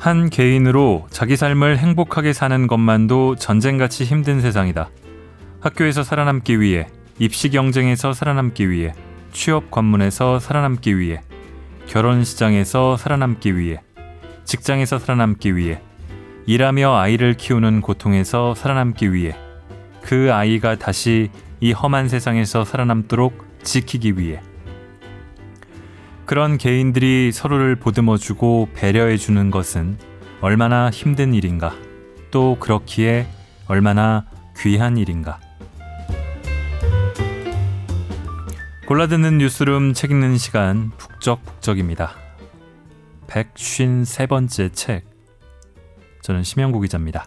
한 개인으로 자기 삶을 행복하게 사는 것만도 전쟁같이 힘든 세상이다. 학교에서 살아남기 위해, 입시 경쟁에서 살아남기 위해, 취업 관문에서 살아남기 위해, 결혼 시장에서 살아남기 위해, 직장에서 살아남기 위해, 일하며 아이를 키우는 고통에서 살아남기 위해, 그 아이가 다시 이 험한 세상에서 살아남도록 지키기 위해, 그런 개인들이 서로를 보듬어주고 배려해주는 것은 얼마나 힘든 일인가, 또 그렇기에 얼마나 귀한 일인가. 골라듣는 뉴스룸 책 읽는 시간 북적북적입니다. 153번째 책. 저는 심영구 기자입니다.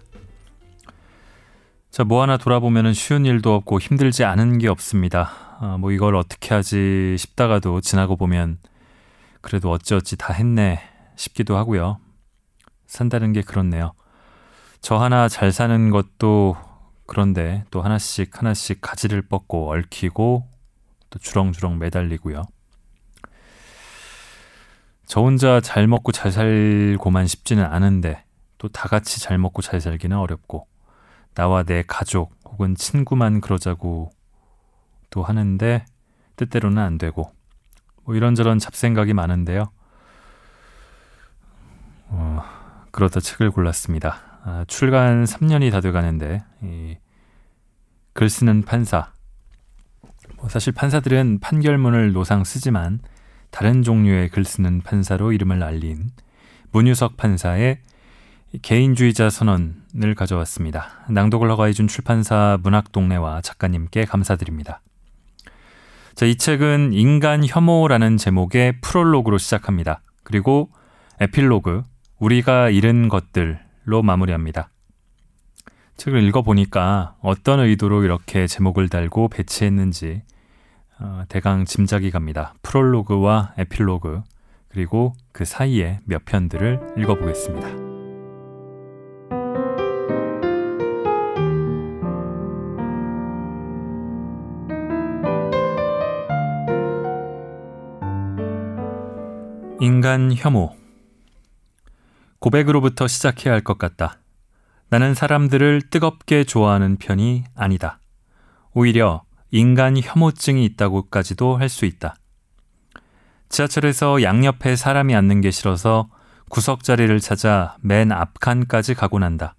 자, 뭐 하나 돌아보면 쉬운 일도 없고 힘들지 않은 게 없습니다. 아, 뭐 이걸 어떻게 하지 싶다가도 지나고 보면 그래도 어찌어찌 다 했네 싶기도 하고요. 산다는 게 그렇네요. 저 하나 잘 사는 것도 그런데 또 하나씩 하나씩 가지를 뻗고 얽히고 또 주렁주렁 매달리고요. 저 혼자 잘 먹고 잘 살고만 싶지는 않은데 또 다 같이 잘 먹고 잘 살기는 어렵고 나와 내 가족 혹은 친구만 그러자고 또 하는데 뜻대로는 안 되고 뭐 이런저런 잡생각이 많은데요. 어, 그러다 책을 골랐습니다. 아, 출간 3년이 다 돼가는데 이, 글 쓰는 판사. 뭐 사실 판사들은 판결문을 노상 쓰지만 다른 종류의 글 쓰는 판사로 이름을 알린 문유석 판사의 개인주의자 선언을 가져왔습니다. 낭독을 허가해준 출판사 문학동네와 작가님께 감사드립니다. 자, 이 책은 인간 혐오라는 제목의 프롤로그로 시작합니다. 그리고 에필로그, 우리가 잃은 것들로 마무리합니다. 책을 읽어보니까 어떤 의도로 이렇게 제목을 달고 배치했는지 어, 대강 짐작이 갑니다. 프롤로그와 에필로그, 그리고 그 사이에 몇 편들을 읽어보겠습니다. 인간 혐오. 고백으로부터 시작해야 할 것 같다. 나는 사람들을 뜨겁게 좋아하는 편이 아니다. 오히려 인간 혐오증이 있다고까지도 할 수 있다. 지하철에서 양옆에 사람이 앉는 게 싫어서 구석 자리를 찾아 맨 앞칸까지 가고 난다.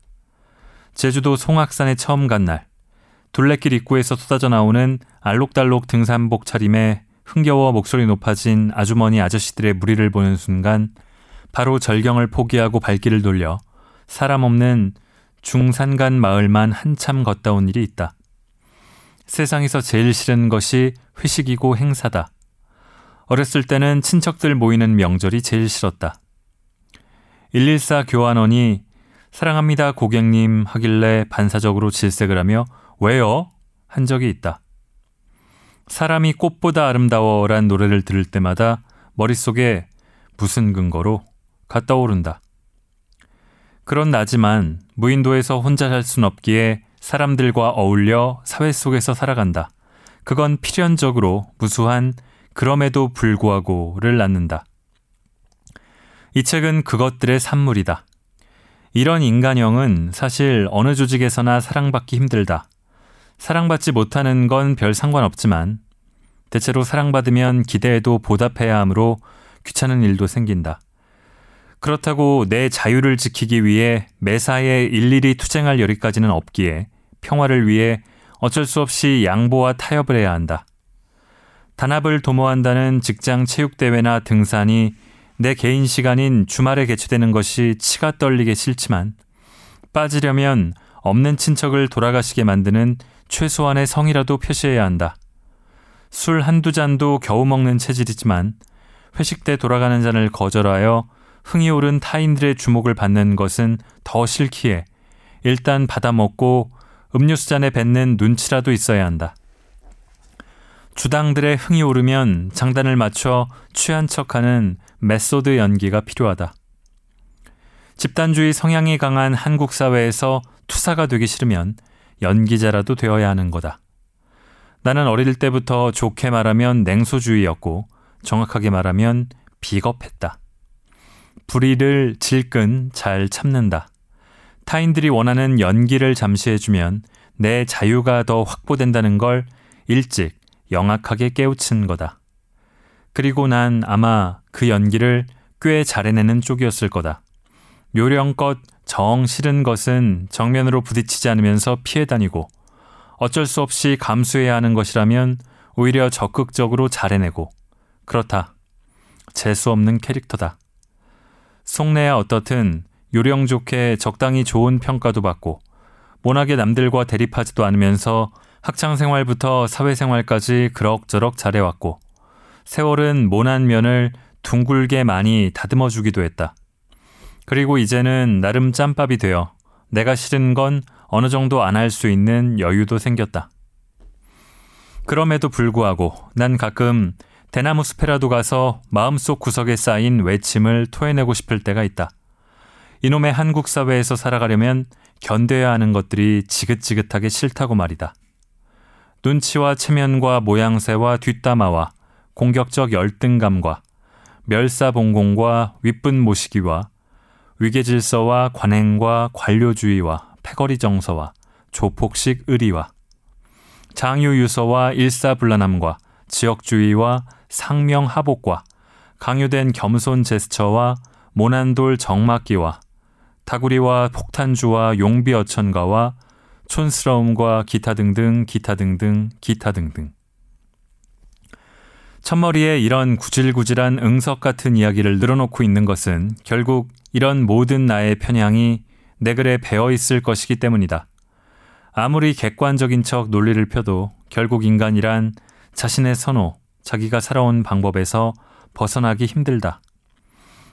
제주도 송악산에 처음 간 날, 둘레길 입구에서 쏟아져 나오는 알록달록 등산복 차림에 흥겨워 목소리 높아진 아주머니 아저씨들의 무리를 보는 순간 바로 절경을 포기하고 발길을 돌려 사람 없는 중산간 마을만 한참 걷다 온 일이 있다. 세상에서 제일 싫은 것이 회식이고 행사다. 어렸을 때는 친척들 모이는 명절이 제일 싫었다. 114 교환원이 사랑합니다 고객님 하길래 반사적으로 질색을 하며 왜요? 한 적이 있다. 사람이 꽃보다 아름다워란 노래를 들을 때마다 머릿속에 무슨 근거로 갔다 오른다. 그런 나지만 무인도에서 혼자 살 순 없기에 사람들과 어울려 사회 속에서 살아간다. 그건 필연적으로 무수한 그럼에도 불구하고를 낳는다. 이 책은 그것들의 산물이다. 이런 인간형은 사실 어느 조직에서나 사랑받기 힘들다. 사랑받지 못하는 건 별 상관없지만 대체로 사랑받으면 기대에도 보답해야 하므로 귀찮은 일도 생긴다. 그렇다고 내 자유를 지키기 위해 매사에 일일이 투쟁할 여리까지는 없기에 평화를 위해 어쩔 수 없이 양보와 타협을 해야 한다. 단합을 도모한다는 직장 체육대회나 등산이 내 개인 시간인 주말에 개최되는 것이 치가 떨리게 싫지만 빠지려면 없는 친척을 돌아가시게 만드는 최소한의 성의라도 표시해야 한다. 술 한두 잔도 겨우 먹는 체질이지만 회식 때 돌아가는 잔을 거절하여 흥이 오른 타인들의 주목을 받는 것은 더 싫기에 일단 받아먹고 음료수 잔에 뱉는 눈치라도 있어야 한다. 주당들의 흥이 오르면 장단을 맞춰 취한 척하는 메소드 연기가 필요하다. 집단주의 성향이 강한 한국 사회에서 투사가 되기 싫으면 연기자라도 되어야 하는 거다. 나는 어릴 때부터 좋게 말하면 냉소주의였고 정확하게 말하면 비겁했다. 불의를 질끈 잘 참는다. 타인들이 원하는 연기를 잠시 해주면 내 자유가 더 확보된다는 걸 일찍 영악하게 깨우친 거다. 그리고 난 아마 그 연기를 꽤 잘해내는 쪽이었을 거다. 요령껏 정 싫은 것은 정면으로 부딪히지 않으면서 피해 다니고 어쩔 수 없이 감수해야 하는 것이라면 오히려 적극적으로 잘해내고 그렇다. 재수 없는 캐릭터다. 속내야 어떻든 요령 좋게 적당히 좋은 평가도 받고 모나게 남들과 대립하지도 않으면서 학창 생활부터 사회 생활까지 그럭저럭 잘해왔고 세월은 모난 면을 둥글게 많이 다듬어 주기도 했다. 그리고 이제는 나름 짬밥이 되어 내가 싫은 건 어느 정도 안 할 수 있는 여유도 생겼다. 그럼에도 불구하고 난 가끔 대나무 숲에라도 가서 마음속 구석에 쌓인 외침을 토해내고 싶을 때가 있다. 이놈의 한국 사회에서 살아가려면 견뎌야 하는 것들이 지긋지긋하게 싫다고 말이다. 눈치와 체면과 모양새와 뒷담화와 공격적 열등감과 멸사봉공과 윗분 모시기와 위계 질서와 관행과 관료주의와 패거리 정서와 조폭식 의리와 장유유서와 일사불란함과 지역주의와 상명하복과 강요된 겸손 제스처와 모난돌 정막기와 다구리와 폭탄주와 용비어천가와 촌스러움과 기타 등등 기타 등등 기타 등등. 첫머리에 이런 구질구질한 응석 같은 이야기를 늘어놓고 있는 것은 결국 이런 모든 나의 편향이 내 글에 배어 있을 것이기 때문이다. 아무리 객관적인 척 논리를 펴도 결국 인간이란 자신의 선호, 자기가 살아온 방법에서 벗어나기 힘들다.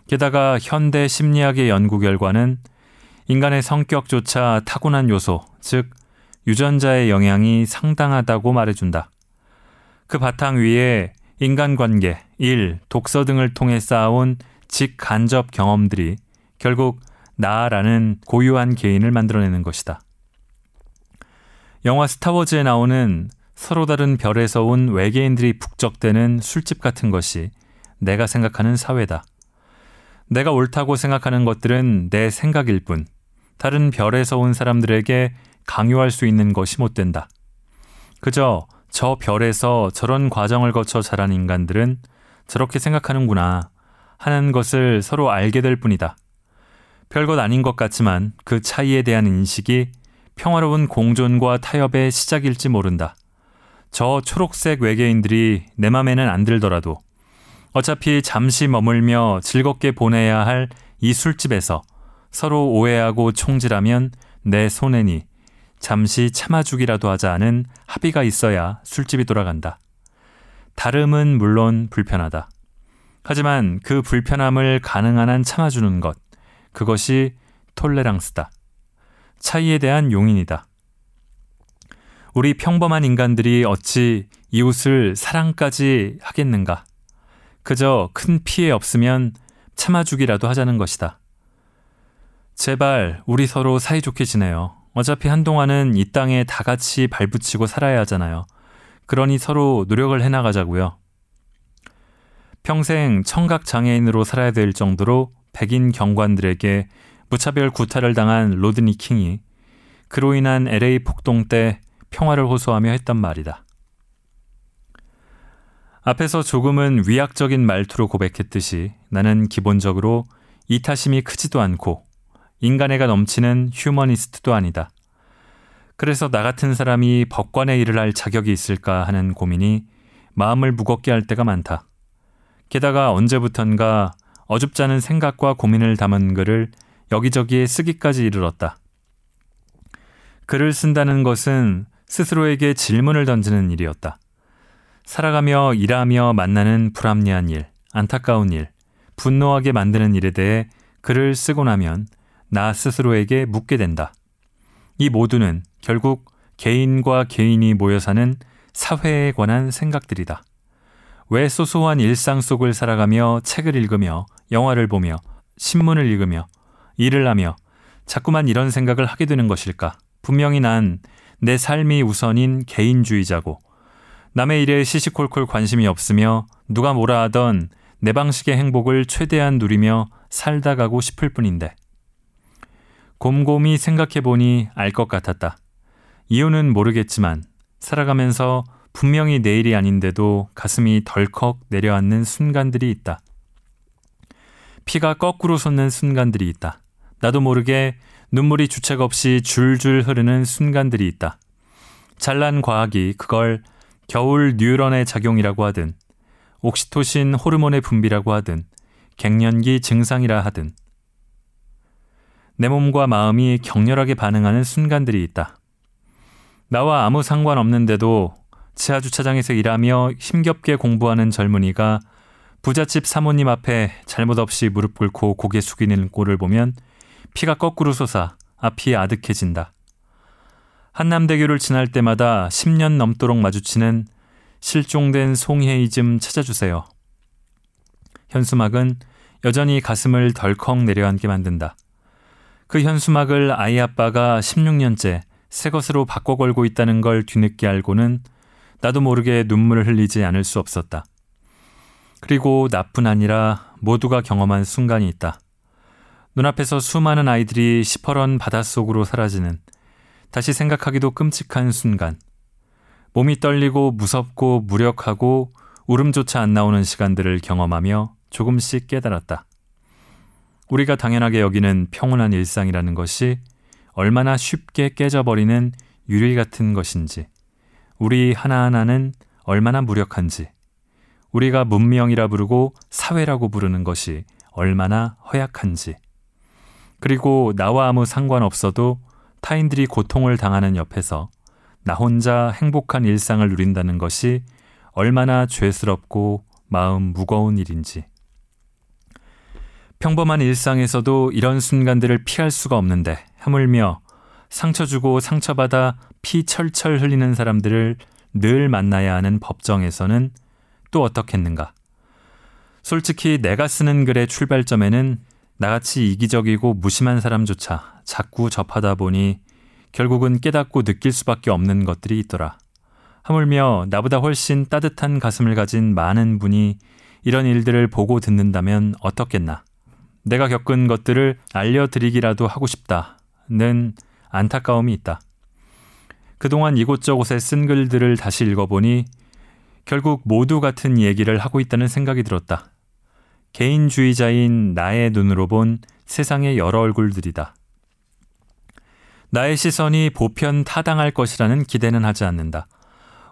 게다가 현대 심리학의 연구 결과는 인간의 성격조차 타고난 요소, 즉, 유전자의 영향이 상당하다고 말해준다. 그 바탕 위에 인간관계, 일, 독서 등을 통해 쌓아온 직간접 경험들이 결국 나라는 고유한 개인을 만들어내는 것이다. 영화 스타워즈에 나오는 서로 다른 별에서 온 외계인들이 북적대는 술집 같은 것이 내가 생각하는 사회다. 내가 옳다고 생각하는 것들은 내 생각일 뿐, 다른 별에서 온 사람들에게 강요할 수 있는 것이 못 된다. 그저 저 별에서 저런 과정을 거쳐 자란 인간들은 저렇게 생각하는구나 하는 것을 서로 알게 될 뿐이다. 별것 아닌 것 같지만 그 차이에 대한 인식이 평화로운 공존과 타협의 시작일지 모른다. 저 초록색 외계인들이 내 맘에는 안 들더라도 어차피 잠시 머물며 즐겁게 보내야 할 이 술집에서 서로 오해하고 총질하면 내 손해니 잠시 참아주기라도 하자 하는 합의가 있어야 술집이 돌아간다. 다름은 물론 불편하다. 하지만 그 불편함을 가능한 한 참아주는 것, 그것이 톨레랑스다. 차이에 대한 용인이다. 우리 평범한 인간들이 어찌 이웃을 사랑까지 하겠는가? 그저 큰 피해 없으면 참아주기라도 하자는 것이다. 제발 우리 서로 사이좋게 지내요. 어차피 한동안은 이 땅에 다 같이 발붙이고 살아야 하잖아요. 그러니 서로 노력을 해나가자고요. 평생 청각 장애인으로 살아야 될 정도로 백인 경관들에게 무차별 구타를 당한 로드니 킹이 그로 인한 LA 폭동 때 평화를 호소하며 했단 말이다. 앞에서 조금은 위약적인 말투로 고백했듯이 나는 기본적으로 이타심이 크지도 않고 인간애가 넘치는 휴머니스트도 아니다. 그래서 나 같은 사람이 법관의 일을 할 자격이 있을까 하는 고민이 마음을 무겁게 할 때가 많다. 게다가 언제부턴가 어줍잖은 생각과 고민을 담은 글을 여기저기에 쓰기까지 이르렀다. 글을 쓴다는 것은 스스로에게 질문을 던지는 일이었다. 살아가며 일하며 만나는 불합리한 일, 안타까운 일, 분노하게 만드는 일에 대해 글을 쓰고 나면 나 스스로에게 묻게 된다. 이 모두는 결국 개인과 개인이 모여 사는 사회에 관한 생각들이다. 왜 소소한 일상 속을 살아가며 책을 읽으며 영화를 보며 신문을 읽으며 일을 하며 자꾸만 이런 생각을 하게 되는 것일까? 분명히 난 내 삶이 우선인 개인주의자고 남의 일에 시시콜콜 관심이 없으며 누가 뭐라 하던 내 방식의 행복을 최대한 누리며 살다 가고 싶을 뿐인데. 곰곰이 생각해 보니 알 것 같았다. 이유는 모르겠지만 살아가면서 분명히 내일이 아닌데도 가슴이 덜컥 내려앉는 순간들이 있다. 피가 거꾸로 솟는 순간들이 있다. 나도 모르게 눈물이 주책 없이 줄줄 흐르는 순간들이 있다. 잘난 과학이 그걸 겨울 뉴런의 작용이라고 하든, 옥시토신 호르몬의 분비라고 하든, 갱년기 증상이라 하든, 내 몸과 마음이 격렬하게 반응하는 순간들이 있다. 나와 아무 상관없는데도 지하 주차장에서 일하며 힘겹게 공부하는 젊은이가 부잣집 사모님 앞에 잘못 없이 무릎 꿇고 고개 숙이는 꼴을 보면 피가 거꾸로 솟아 앞이 아득해진다. 한남대교를 지날 때마다 10년 넘도록 마주치는 실종된 송혜이즘 찾아주세요. 현수막은 여전히 가슴을 덜컥 내려앉게 만든다. 그 현수막을 아이 아빠가 16년째 새 것으로 바꿔 걸고 있다는 걸 뒤늦게 알고는 나도 모르게 눈물을 흘리지 않을 수 없었다. 그리고 나뿐 아니라 모두가 경험한 순간이 있다. 눈앞에서 수많은 아이들이 시퍼런 바닷속으로 사라지는 다시 생각하기도 끔찍한 순간. 몸이 떨리고 무섭고 무력하고 울음조차 안 나오는 시간들을 경험하며 조금씩 깨달았다. 우리가 당연하게 여기는 평온한 일상이라는 것이 얼마나 쉽게 깨져버리는 유리 같은 것인지, 우리 하나하나는 얼마나 무력한지, 우리가 문명이라 부르고 사회라고 부르는 것이 얼마나 허약한지, 그리고 나와 아무 상관없어도 타인들이 고통을 당하는 옆에서 나 혼자 행복한 일상을 누린다는 것이 얼마나 죄스럽고 마음 무거운 일인지. 평범한 일상에서도 이런 순간들을 피할 수가 없는데 하물며 상처 주고 상처받아 피 철철 흘리는 사람들을 늘 만나야 하는 법정에서는 또 어떻겠는가. 솔직히 내가 쓰는 글의 출발점에는 나같이 이기적이고 무심한 사람조차 자꾸 접하다 보니 결국은 깨닫고 느낄 수밖에 없는 것들이 있더라. 하물며 나보다 훨씬 따뜻한 가슴을 가진 많은 분이 이런 일들을 보고 듣는다면 어떻겠나. 내가 겪은 것들을 알려드리기라도 하고 싶다는 안타까움이 있다. 그동안 이곳저곳에 쓴 글들을 다시 읽어보니 결국 모두 같은 얘기를 하고 있다는 생각이 들었다. 개인주의자인 나의 눈으로 본 세상의 여러 얼굴들이다. 나의 시선이 보편 타당할 것이라는 기대는 하지 않는다.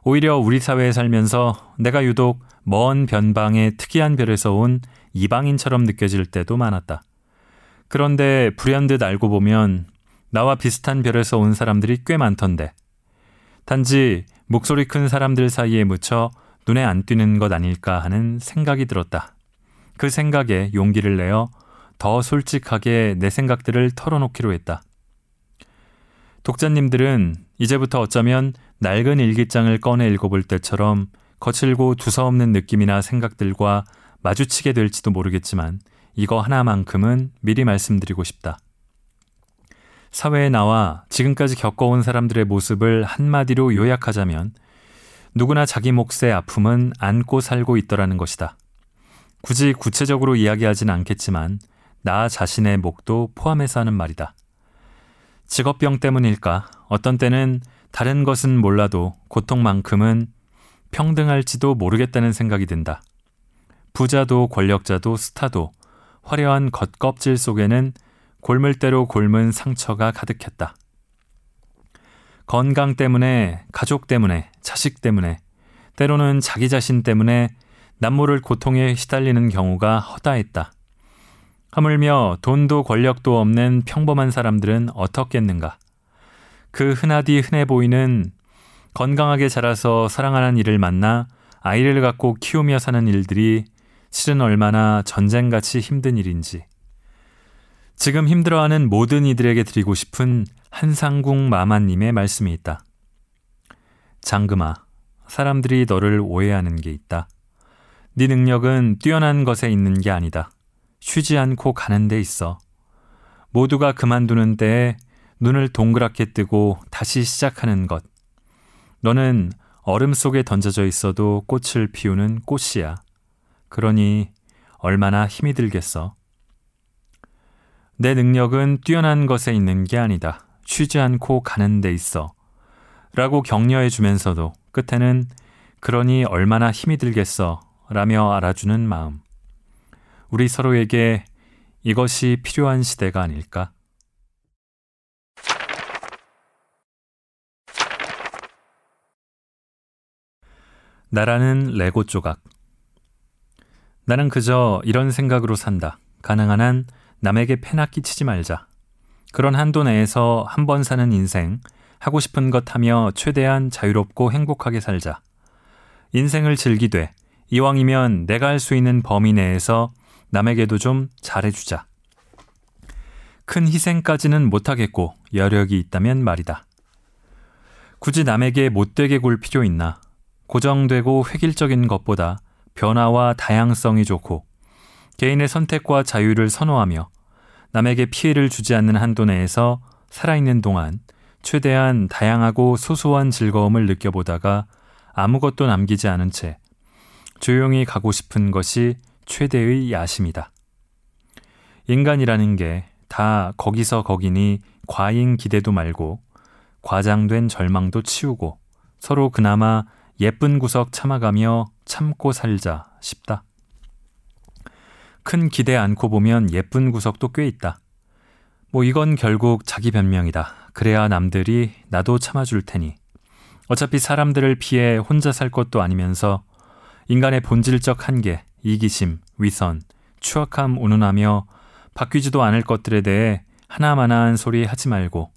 오히려 우리 사회에 살면서 내가 유독 먼 변방의 특이한 별에서 온 이방인처럼 느껴질 때도 많았다. 그런데 불현듯 알고 보면 나와 비슷한 별에서 온 사람들이 꽤 많던데. 단지 목소리 큰 사람들 사이에 묻혀 눈에 안 띄는 것 아닐까 하는 생각이 들었다. 그 생각에 용기를 내어 더 솔직하게 내 생각들을 털어놓기로 했다. 독자님들은 이제부터 어쩌면 낡은 일기장을 꺼내 읽어볼 때처럼 거칠고 두서없는 느낌이나 생각들과 마주치게 될지도 모르겠지만 이거 하나만큼은 미리 말씀드리고 싶다. 사회에 나와 지금까지 겪어온 사람들의 모습을 한마디로 요약하자면 누구나 자기 몫의 아픔은 안고 살고 있더라는 것이다. 굳이 구체적으로 이야기하진 않겠지만 나 자신의 몫도 포함해서 하는 말이다. 직업병 때문일까? 어떤 때는 다른 것은 몰라도 고통만큼은 평등할지도 모르겠다는 생각이 든다. 부자도 권력자도 스타도 화려한 겉껍질 속에는 골물대로 골문 상처가 가득했다. 건강 때문에, 가족 때문에, 자식 때문에, 때로는 자기 자신 때문에 남모를 고통에 시달리는 경우가 허다했다. 하물며 돈도 권력도 없는 평범한 사람들은 어떻겠는가. 그 흔하디 흔해 보이는 건강하게 자라서 사랑하는 이를 만나 아이를 갖고 키우며 사는 일들이 실은 얼마나 전쟁같이 힘든 일인지. 지금 힘들어하는 모든 이들에게 드리고 싶은 한상궁 마마님의 말씀이 있다. 장금아, 사람들이 너를 오해하는 게 있다. 네 능력은 뛰어난 것에 있는 게 아니다. 쉬지 않고 가는 데 있어. 모두가 그만두는 때에 눈을 동그랗게 뜨고 다시 시작하는 것. 너는 얼음 속에 던져져 있어도 꽃을 피우는 꽃이야. 그러니 얼마나 힘이 들겠어. 내 능력은 뛰어난 것에 있는 게 아니다. 쉬지 않고 가는 데 있어. 라고 격려해 주면서도 끝에는 그러니 얼마나 힘이 들겠어. 라며 알아주는 마음. 우리 서로에게 이것이 필요한 시대가 아닐까? 나라는 레고 조각. 나는 그저 이런 생각으로 산다. 가능한 한 남에게 패나 끼치지 말자. 그런 한도 내에서 한 번 사는 인생, 하고 싶은 것 하며 최대한 자유롭고 행복하게 살자. 인생을 즐기되 이왕이면 내가 할 수 있는 범위 내에서 남에게도 좀 잘해주자. 큰 희생까지는 못하겠고 여력이 있다면 말이다. 굳이 남에게 못되게 굴 필요 있나? 고정되고 획일적인 것보다 변화와 다양성이 좋고 개인의 선택과 자유를 선호하며 남에게 피해를 주지 않는 한도 내에서 살아있는 동안 최대한 다양하고 소소한 즐거움을 느껴보다가 아무것도 남기지 않은 채 조용히 가고 싶은 것이 최대의 야심이다. 인간이라는 게 다 거기서 거기니 과잉 기대도 말고 과장된 절망도 치우고 서로 그나마 예쁜 구석 참아가며 참고 살자 싶다. 큰 기대 않고 보면 예쁜 구석도 꽤 있다. 뭐 이건 결국 자기 변명이다. 그래야 남들이 나도 참아줄 테니. 어차피 사람들을 피해 혼자 살 것도 아니면서 인간의 본질적 한계, 이기심, 위선, 추악함 운운하며 바뀌지도 않을 것들에 대해 하나마나한 소리 하지 말고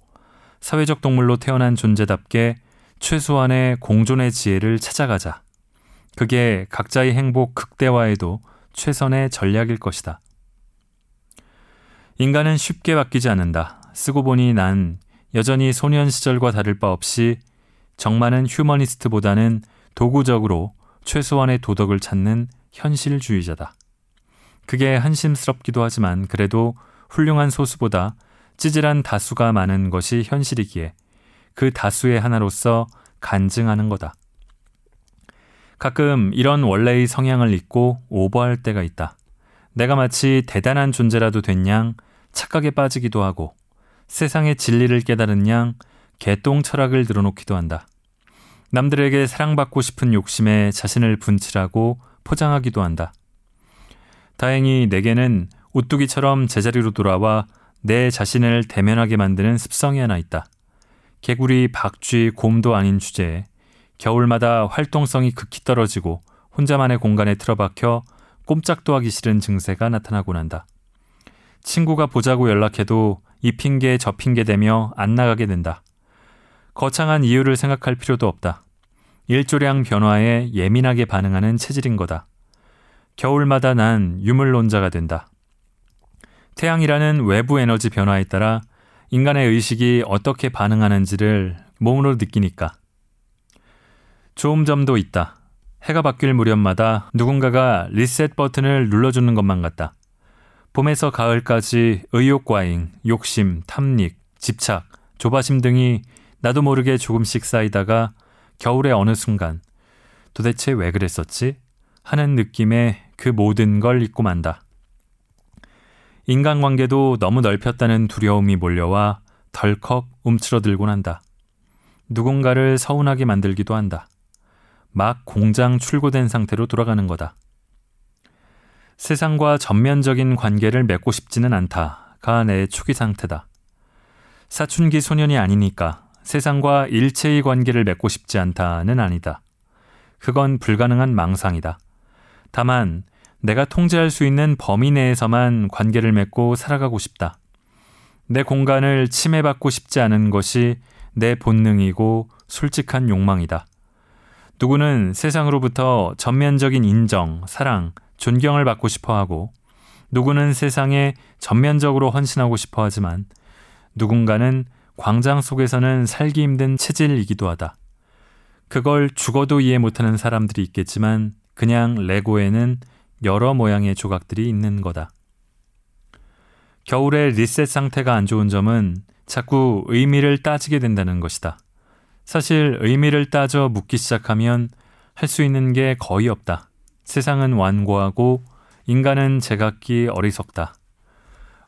사회적 동물로 태어난 존재답게 최소한의 공존의 지혜를 찾아가자. 그게 각자의 행복 극대화에도 최선의 전략일 것이다. 인간은 쉽게 바뀌지 않는다. 쓰고 보니 난 여전히 소년 시절과 다를 바 없이 정많은 휴머니스트보다는 도구적으로 최소한의 도덕을 찾는 현실주의자다. 그게 한심스럽기도 하지만 그래도 훌륭한 소수보다 찌질한 다수가 많은 것이 현실이기에 그 다수의 하나로서 간증하는 거다. 가끔 이런 원래의 성향을 잊고 오버할 때가 있다. 내가 마치 대단한 존재라도 된 양 착각에 빠지기도 하고 세상의 진리를 깨달은 양 개똥 철학을 늘어놓기도 한다. 남들에게 사랑받고 싶은 욕심에 자신을 분칠하고 포장하기도 한다. 다행히 내게는 오뚜기처럼 제자리로 돌아와 내 자신을 대면하게 만드는 습성이 하나 있다. 개구리, 박쥐, 곰도 아닌 주제에 겨울마다 활동성이 극히 떨어지고 혼자만의 공간에 틀어박혀 꼼짝도 하기 싫은 증세가 나타나곤 한다. 친구가 보자고 연락해도 이 핑계 저 핑계 대며 안 나가게 된다. 거창한 이유를 생각할 필요도 없다. 일조량 변화에 예민하게 반응하는 체질인 거다. 겨울마다 난 유물론자가 된다. 태양이라는 외부 에너지 변화에 따라 인간의 의식이 어떻게 반응하는지를 몸으로 느끼니까. 좋은 점도 있다. 해가 바뀔 무렵마다 누군가가 리셋 버튼을 눌러주는 것만 같다. 봄에서 가을까지 의욕 과잉, 욕심, 탐닉, 집착, 조바심 등이 나도 모르게 조금씩 쌓이다가 겨울의 어느 순간 도대체 왜 그랬었지? 하는 느낌에 그 모든 걸 잊고 만다. 인간관계도 너무 넓혔다는 두려움이 몰려와 덜컥 움츠러들곤 한다. 누군가를 서운하게 만들기도 한다. 막 공장 출고된 상태로 돌아가는 거다. 세상과 전면적인 관계를 맺고 싶지는 않다가 내 초기 상태다. 사춘기 소년이 아니니까 세상과 일체의 관계를 맺고 싶지 않다는 아니다. 그건 불가능한 망상이다. 다만 내가 통제할 수 있는 범위 내에서만 관계를 맺고 살아가고 싶다. 내 공간을 침해받고 싶지 않은 것이 내 본능이고 솔직한 욕망이다. 누구는 세상으로부터 전면적인 인정, 사랑, 존경을 받고 싶어 하고, 누구는 세상에 전면적으로 헌신하고 싶어 하지만, 누군가는 광장 속에서는 살기 힘든 체질이기도 하다. 그걸 죽어도 이해 못하는 사람들이 있겠지만, 그냥 레고에는 여러 모양의 조각들이 있는 거다. 겨울의 리셋 상태가 안 좋은 점은 자꾸 의미를 따지게 된다는 것이다. 사실 의미를 따져 묻기 시작하면 할 수 있는 게 거의 없다. 세상은 완고하고 인간은 제각기 어리석다.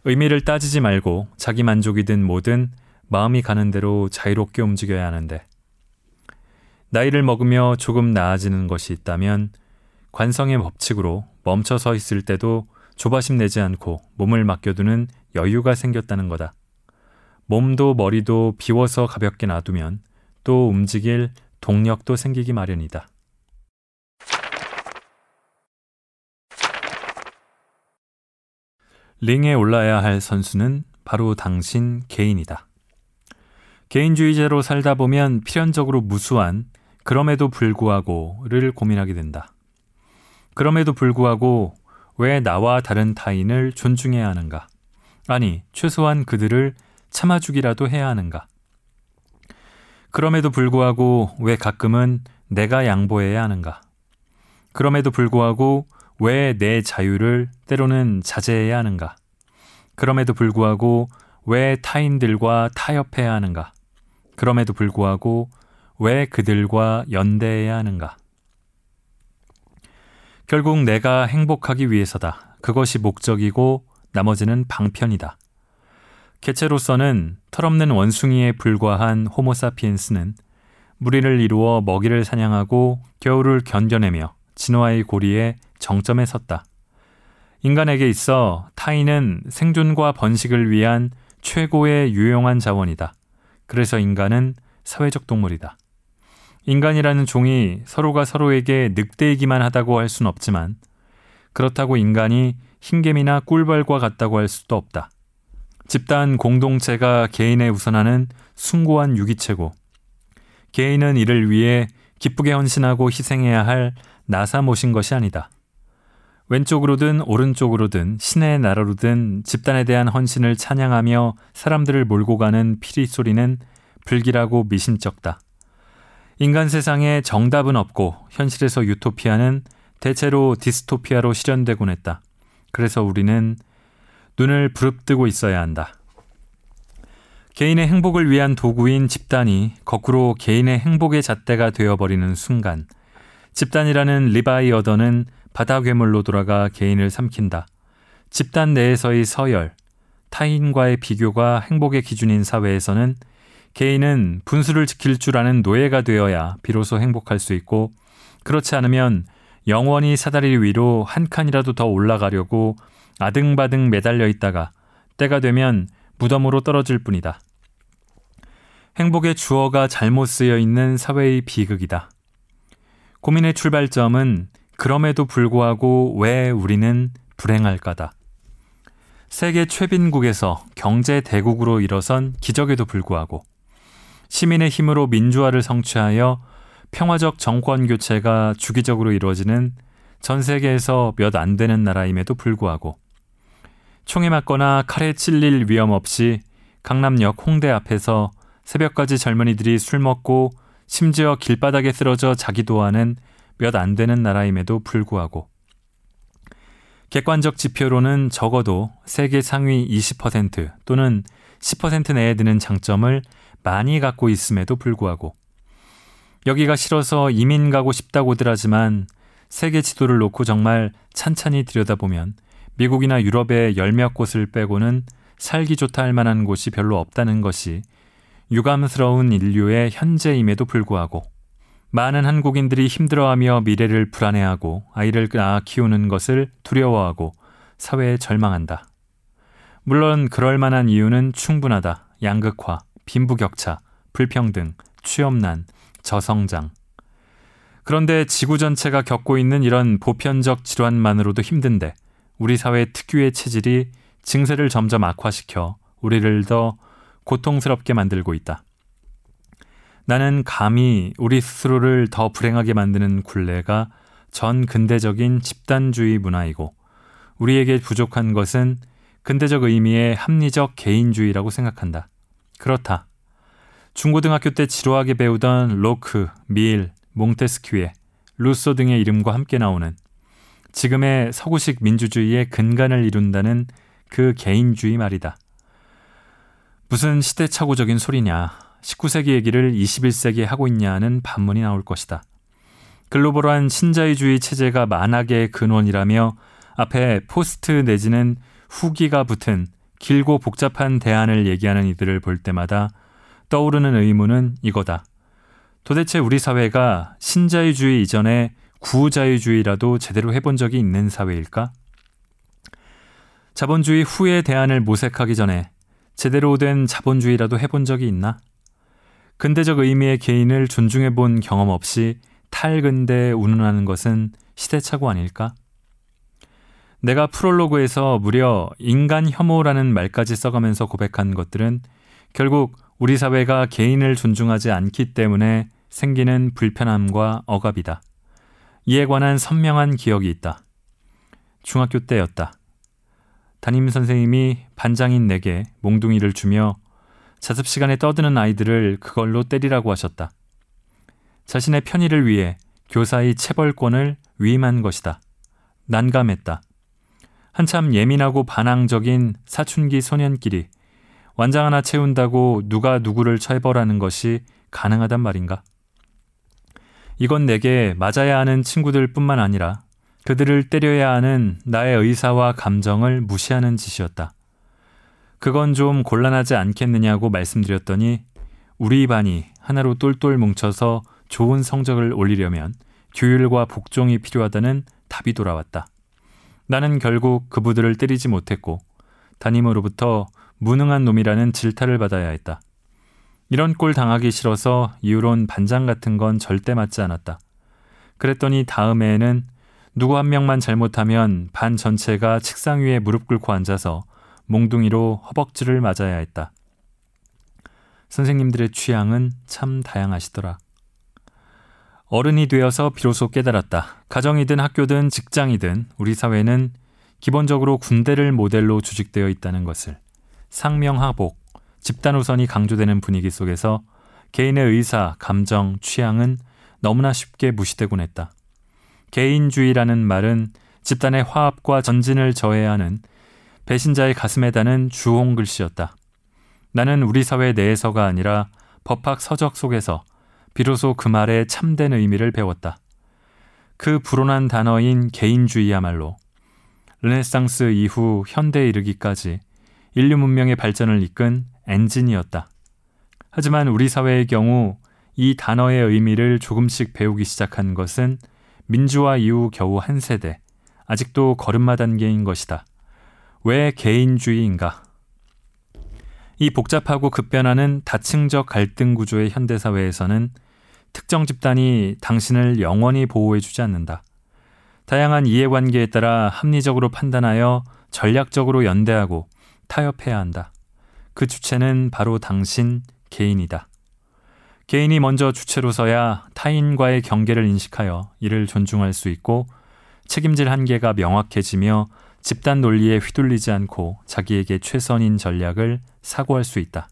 의미를 따지지 말고 자기 만족이든 뭐든 마음이 가는 대로 자유롭게 움직여야 하는데 나이를 먹으며 조금 나아지는 것이 있다면 관성의 법칙으로 멈춰 서 있을 때도 조바심 내지 않고 몸을 맡겨두는 여유가 생겼다는 거다. 몸도 머리도 비워서 가볍게 놔두면 또 움직일 동력도 생기기 마련이다. 링에 올라야 할 선수는 바로 당신 개인이다. 개인주의자로 살다 보면 필연적으로 무수한 그럼에도 불구하고를 고민하게 된다. 그럼에도 불구하고 왜 나와 다른 타인을 존중해야 하는가? 아니, 최소한 그들을 참아주기라도 해야 하는가? 그럼에도 불구하고 왜 가끔은 내가 양보해야 하는가? 그럼에도 불구하고 왜 내 자유를 때로는 자제해야 하는가? 그럼에도 불구하고 왜 타인들과 타협해야 하는가? 그럼에도 불구하고 왜 그들과 연대해야 하는가? 결국 내가 행복하기 위해서다. 그것이 목적이고 나머지는 방편이다. 개체로서는 털없는 원숭이에 불과한 호모사피엔스는 무리를 이루어 먹이를 사냥하고 겨울을 견뎌내며 진화의 고리에 정점에 섰다. 인간에게 있어 타인은 생존과 번식을 위한 최고의 유용한 자원이다. 그래서 인간은 사회적 동물이다. 인간이라는 종이 서로가 서로에게 늑대이기만 하다고 할 수는 없지만 그렇다고 인간이 흰개미나 꿀벌과 같다고 할 수도 없다. 집단 공동체가 개인에 우선하는 숭고한 유기체고 개인은 이를 위해 기쁘게 헌신하고 희생해야 할 나사 모신 것이 아니다. 왼쪽으로든 오른쪽으로든 신의 나라로든 집단에 대한 헌신을 찬양하며 사람들을 몰고 가는 피리 소리는 불길하고 미심쩍다. 인간 세상에 정답은 없고 현실에서 유토피아는 대체로 디스토피아로 실현되곤 했다. 그래서 우리는 눈을 부릅뜨고 있어야 한다. 개인의 행복을 위한 도구인 집단이 거꾸로 개인의 행복의 잣대가 되어버리는 순간, 집단이라는 리바이어던은 바다 괴물로 돌아가 개인을 삼킨다. 집단 내에서의 서열, 타인과의 비교가 행복의 기준인 사회에서는 개인은 분수를 지킬 줄 아는 노예가 되어야 비로소 행복할 수 있고 그렇지 않으면 영원히 사다리 위로 한 칸이라도 더 올라가려고 아등바등 매달려 있다가 때가 되면 무덤으로 떨어질 뿐이다. 행복의 주어가 잘못 쓰여 있는 사회의 비극이다. 고민의 출발점은 그럼에도 불구하고 왜 우리는 불행할까다. 세계 최빈국에서 경제 대국으로 일어선 기적에도 불구하고 시민의 힘으로 민주화를 성취하여 평화적 정권 교체가 주기적으로 이루어지는 전 세계에서 몇 안 되는 나라임에도 불구하고 총에 맞거나 칼에 찔릴 위험 없이 강남역 홍대 앞에서 새벽까지 젊은이들이 술 먹고 심지어 길바닥에 쓰러져 자기도 하는 몇 안 되는 나라임에도 불구하고 객관적 지표로는 적어도 세계 상위 20% 또는 10% 내에 드는 장점을 많이 갖고 있음에도 불구하고 여기가 싫어서 이민 가고 싶다고들 하지만 세계 지도를 놓고 정말 찬찬히 들여다보면 미국이나 유럽의 열몇 곳을 빼고는 살기 좋다 할 만한 곳이 별로 없다는 것이 유감스러운 인류의 현재임에도 불구하고 많은 한국인들이 힘들어하며 미래를 불안해하고 아이를 낳아 키우는 것을 두려워하고 사회에 절망한다. 물론 그럴 만한 이유는 충분하다. 양극화, 빈부격차, 불평등, 취업난, 저성장. 그런데 지구 전체가 겪고 있는 이런 보편적 질환만으로도 힘든데 우리 사회 특유의 체질이 증세를 점점 악화시켜 우리를 더 고통스럽게 만들고 있다. 나는 감히 우리 스스로를 더 불행하게 만드는 굴레가 전 근대적인 집단주의 문화이고 우리에게 부족한 것은 근대적 의미의 합리적 개인주의라고 생각한다. 그렇다. 중고등학교 때 지루하게 배우던 로크, 밀, 몽테스큐에, 루소 등의 이름과 함께 나오는 지금의 서구식 민주주의의 근간을 이룬다는 그 개인주의 말이다. 무슨 시대착오적인 소리냐. 19세기 얘기를 21세기에 하고 있냐는 반문이 나올 것이다. 글로벌한 신자유주의 체제가 만악의 근원이라며 앞에 포스트 내지는 후기가 붙은 길고 복잡한 대안을 얘기하는 이들을 볼 때마다 떠오르는 의문은 이거다. 도대체 우리 사회가 신자유주의 이전에 구자유주의라도 제대로 해본 적이 있는 사회일까? 자본주의 후의 대안을 모색하기 전에 제대로 된 자본주의라도 해본 적이 있나? 근대적 의미의 개인을 존중해 본 경험 없이 탈근대에 운운하는 것은 시대착오 아닐까? 내가 프롤로그에서 무려 인간 혐오라는 말까지 써가면서 고백한 것들은 결국 우리 사회가 개인을 존중하지 않기 때문에 생기는 불편함과 억압이다. 이에 관한 선명한 기억이 있다. 중학교 때였다. 담임 선생님이 반장인 내게 몽둥이를 주며 자습 시간에 떠드는 아이들을 그걸로 때리라고 하셨다. 자신의 편의를 위해 교사의 체벌권을 위임한 것이다. 난감했다. 한참 예민하고 반항적인 사춘기 소년끼리 완장 하나 채운다고 누가 누구를 처벌하는 것이 가능하단 말인가? 이건 내게 맞아야 하는 친구들 뿐만 아니라 그들을 때려야 하는 나의 의사와 감정을 무시하는 짓이었다. 그건 좀 곤란하지 않겠느냐고 말씀드렸더니 우리 반이 하나로 똘똘 뭉쳐서 좋은 성적을 올리려면 규율과 복종이 필요하다는 답이 돌아왔다. 나는 결국 그부들을 때리지 못했고 담임으로부터 무능한 놈이라는 질타를 받아야 했다. 이런 꼴 당하기 싫어서 이후론 반장 같은 건 절대 맞지 않았다. 그랬더니 다음해에는 누구 한 명만 잘못하면 반 전체가 책상 위에 무릎 꿇고 앉아서 몽둥이로 허벅지를 맞아야 했다. 선생님들의 취향은 참 다양하시더라. 어른이 되어서 비로소 깨달았다. 가정이든 학교든 직장이든 우리 사회는 기본적으로 군대를 모델로 조직되어 있다는 것을 상명하복, 집단 우선이 강조되는 분위기 속에서 개인의 의사, 감정, 취향은 너무나 쉽게 무시되곤 했다. 개인주의라는 말은 집단의 화합과 전진을 저해야 하는 배신자의 가슴에 다는 주홍 글씨였다. 나는 우리 사회 내에서가 아니라 법학 서적 속에서 비로소 그 말의 참된 의미를 배웠다. 그 불온한 단어인 개인주의야말로 르네상스 이후 현대에 이르기까지 인류 문명의 발전을 이끈 엔진이었다. 하지만 우리 사회의 경우 이 단어의 의미를 조금씩 배우기 시작한 것은 민주화 이후 겨우 한 세대, 아직도 걸음마 단계인 것이다. 왜 개인주의인가? 이 복잡하고 급변하는 다층적 갈등 구조의 현대사회에서는 특정 집단이 당신을 영원히 보호해주지 않는다. 다양한 이해관계에 따라 합리적으로 판단하여 전략적으로 연대하고 타협해야 한다. 그 주체는 바로 당신 개인이다. 개인이 먼저 주체로 서야 타인과의 경계를 인식하여 이를 존중할 수 있고 책임질 한계가 명확해지며 집단 논리에 휘둘리지 않고 자기에게 최선인 전략을 사고할 수 있다.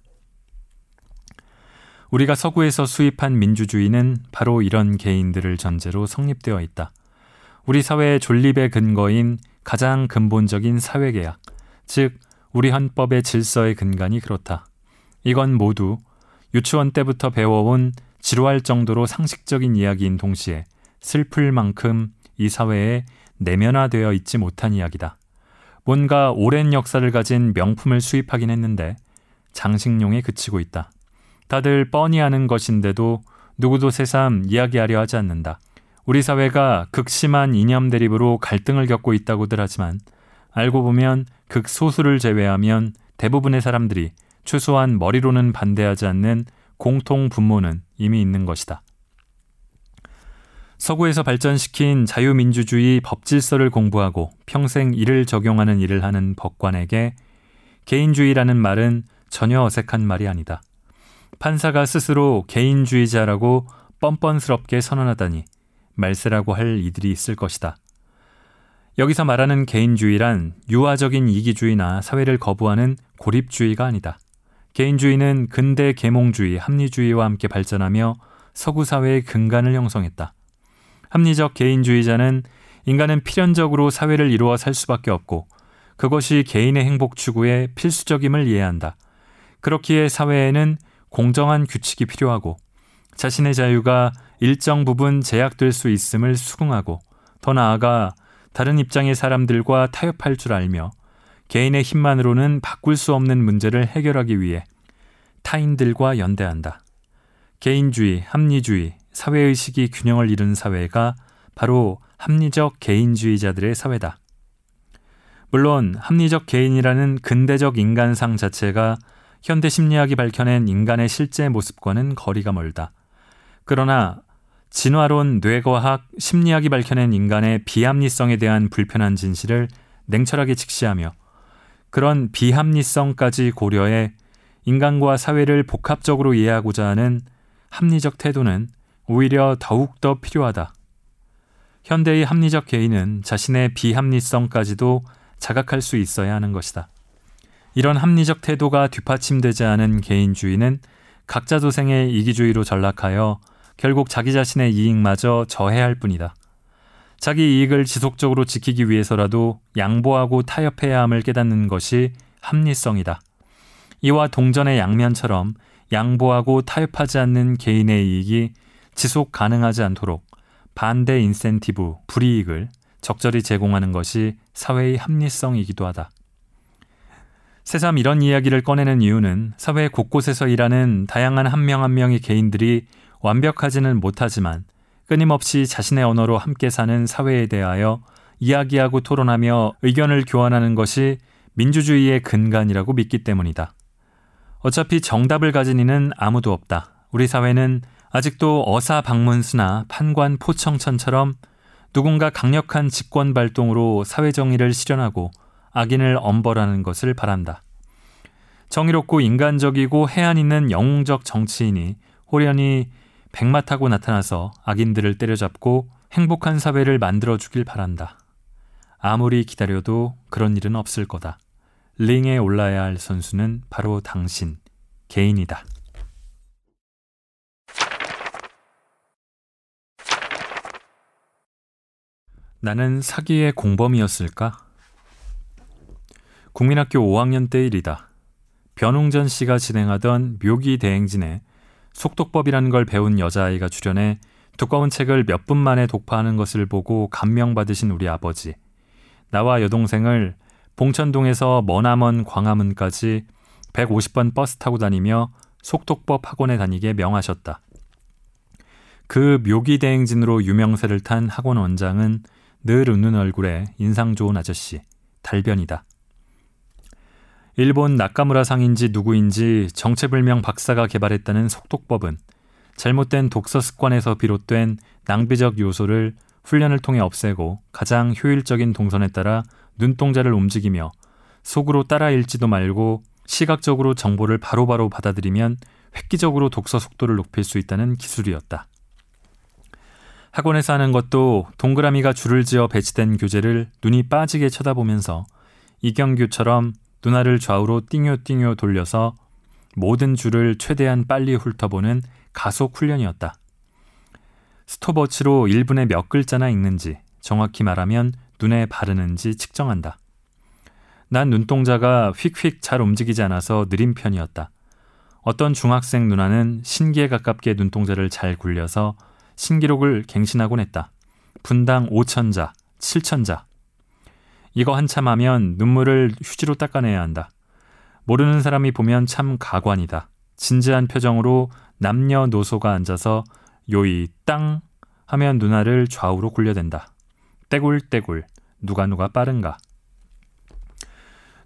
우리가 서구에서 수입한 민주주의는 바로 이런 개인들을 전제로 성립되어 있다. 우리 사회의 존립의 근거인 가장 근본적인 사회계약, 즉 우리 헌법의 질서의 근간이 그렇다. 이건 모두 유치원 때부터 배워온 지루할 정도로 상식적인 이야기인 동시에 슬플 만큼 이 사회에 내면화되어 있지 못한 이야기다. 뭔가 오랜 역사를 가진 명품을 수입하긴 했는데 장식용에 그치고 있다. 다들 뻔히 아는 것인데도 누구도 새삼 이야기하려 하지 않는다. 우리 사회가 극심한 이념 대립으로 갈등을 겪고 있다고들 하지만 알고 보면 극소수를 제외하면 대부분의 사람들이 최소한 머리로는 반대하지 않는 공통 분모는 이미 있는 것이다. 서구에서 발전시킨 자유민주주의 법 질서를 공부하고 평생 이를 적용하는 일을 하는 법관에게 개인주의라는 말은 전혀 어색한 말이 아니다. 판사가 스스로 개인주의자라고 뻔뻔스럽게 선언하다니 말세라고 할 이들이 있을 것이다. 여기서 말하는 개인주의란 유아적인 이기주의나 사회를 거부하는 고립주의가 아니다. 개인주의는 근대 계몽주의, 합리주의와 함께 발전하며 서구 사회의 근간을 형성했다. 합리적 개인주의자는 인간은 필연적으로 사회를 이루어 살 수밖에 없고 그것이 개인의 행복 추구의 필수적임을 이해한다. 그렇기에 사회에는 공정한 규칙이 필요하고 자신의 자유가 일정 부분 제약될 수 있음을 수긍하고 더 나아가 다른 입장의 사람들과 타협할 줄 알며 개인의 힘만으로는 바꿀 수 없는 문제를 해결하기 위해 타인들과 연대한다. 개인주의, 합리주의, 사회의식이 균형을 이룬 사회가 바로 합리적 개인주의자들의 사회다. 물론 합리적 개인이라는 근대적 인간상 자체가 현대 심리학이 밝혀낸 인간의 실제 모습과는 거리가 멀다. 그러나 진화론, 뇌과학, 심리학이 밝혀낸 인간의 비합리성에 대한 불편한 진실을 냉철하게 직시하며 그런 비합리성까지 고려해 인간과 사회를 복합적으로 이해하고자 하는 합리적 태도는 오히려 더욱더 필요하다. 현대의 합리적 개인은 자신의 비합리성까지도 자각할 수 있어야 하는 것이다. 이런 합리적 태도가 뒷받침되지 않은 개인주의는 각자 도생의 이기주의로 전락하여 결국 자기 자신의 이익마저 저해할 뿐이다. 자기 이익을 지속적으로 지키기 위해서라도 양보하고 타협해야 함을 깨닫는 것이 합리성이다. 이와 동전의 양면처럼 양보하고 타협하지 않는 개인의 이익이 지속 가능하지 않도록 반대 인센티브, 불이익을 적절히 제공하는 것이 사회의 합리성이기도 하다. 새삼 이런 이야기를 꺼내는 이유는 사회 곳곳에서 일하는 다양한 한 명한 명의 개인들이 완벽하지는 못하지만 끊임없이 자신의 언어로 함께 사는 사회에 대하여 이야기하고 토론하며 의견을 교환하는 것이 민주주의의 근간이라고 믿기 때문이다. 어차피 정답을 가진 이는 아무도 없다. 우리 사회는 아직도 어사 방문수나 판관 포청천처럼 누군가 강력한 직권 발동으로 사회 정의를 실현하고 악인을 엄벌하는 것을 바란다. 정의롭고 인간적이고 해안 있는 영웅적 정치인이 호련히 백마 타고 나타나서 악인들을 때려잡고 행복한 사회를 만들어 주길 바란다. 아무리 기다려도 그런 일은 없을 거다. 링에 올라야 할 선수는 바로 당신, 개인이다. 나는 사기의 공범이었을까? 국민학교 5학년 때 일이다. 변웅전 씨가 진행하던 묘기 대행진에 속독법이라는 걸 배운 여자아이가 출연해 두꺼운 책을 몇 분 만에 독파하는 것을 보고 감명받으신 우리 아버지. 나와 여동생을 봉천동에서 머나먼 광화문까지 150번 버스 타고 다니며 속독법 학원에 다니게 명하셨다. 그 묘기 대행진으로 유명세를 탄 학원 원장은 늘 웃는 얼굴에 인상 좋은 아저씨, 달변이다. 일본 나카무라 상인지 누구인지 정체불명 박사가 개발했다는 속독법은 잘못된 독서 습관에서 비롯된 낭비적 요소를 훈련을 통해 없애고 가장 효율적인 동선에 따라 눈동자를 움직이며 속으로 따라 읽지도 말고 시각적으로 정보를 바로바로 바로 받아들이면 획기적으로 독서 속도를 높일 수 있다는 기술이었다. 학원에서 하는 것도 동그라미가 줄을 지어 배치된 교재를 눈이 빠지게 쳐다보면서 이경규처럼 눈알을 좌우로 띵요띵요 돌려서 모든 줄을 최대한 빨리 훑어보는 가속 훈련이었다. 스톱워치로 1분에 몇 글자나 읽는지, 정확히 말하면 눈에 바르는지 측정한다. 난 눈동자가 휙휙 잘 움직이지 않아서 느린 편이었다. 어떤 중학생 누나는 신기에 가깝게 눈동자를 잘 굴려서 신기록을 갱신하곤 했다. 분당 5천자, 7천자. 이거 한참 하면 눈물을 휴지로 닦아내야 한다. 모르는 사람이 보면 참 가관이다. 진지한 표정으로 남녀노소가 앉아서 요이 땅 하면 누나를 좌우로 굴려댄다. 떼굴떼굴 누가 누가 빠른가.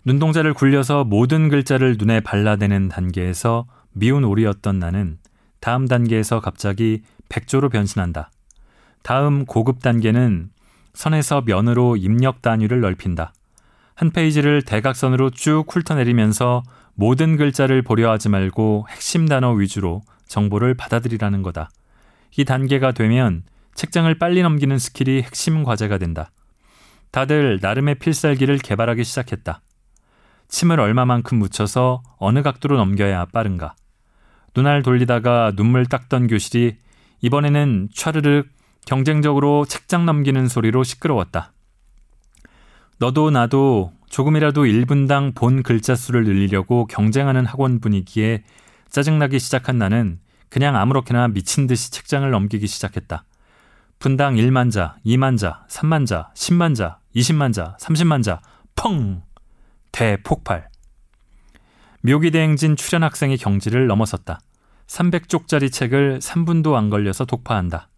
눈동자를 굴려서 모든 글자를 눈에 발라대는 단계에서 미운 오리였던 나는 다음 단계에서 갑자기 백조로 변신한다. 다음 고급 단계는 선에서 면으로 입력 단위를 넓힌다. 한 페이지를 대각선으로 쭉 훑어내리면서 모든 글자를 보려 하지 말고 핵심 단어 위주로 정보를 받아들이라는 거다. 이 단계가 되면 책장을 빨리 넘기는 스킬이 핵심 과제가 된다. 다들 나름의 필살기를 개발하기 시작했다. 침을 얼마만큼 묻혀서 어느 각도로 넘겨야 빠른가. 눈알 돌리다가 눈물 닦던 교실이 이번에는 촤르륵 경쟁적으로 책장 넘기는 소리로 시끄러웠다. 너도 나도 조금이라도 1분당 본 글자 수를 늘리려고 경쟁하는 학원 분위기에 짜증나기 시작한 나는 그냥 아무렇게나 미친 듯이 책장을 넘기기 시작했다. 분당 1만 자, 2만 자, 3만 자, 10만 자, 20만 자, 30만 자, 펑! 대폭발. 묘기대행진 출연 학생의 경지를 넘어섰다. 300쪽짜리 책을 3분도 안 걸려서 독파한다.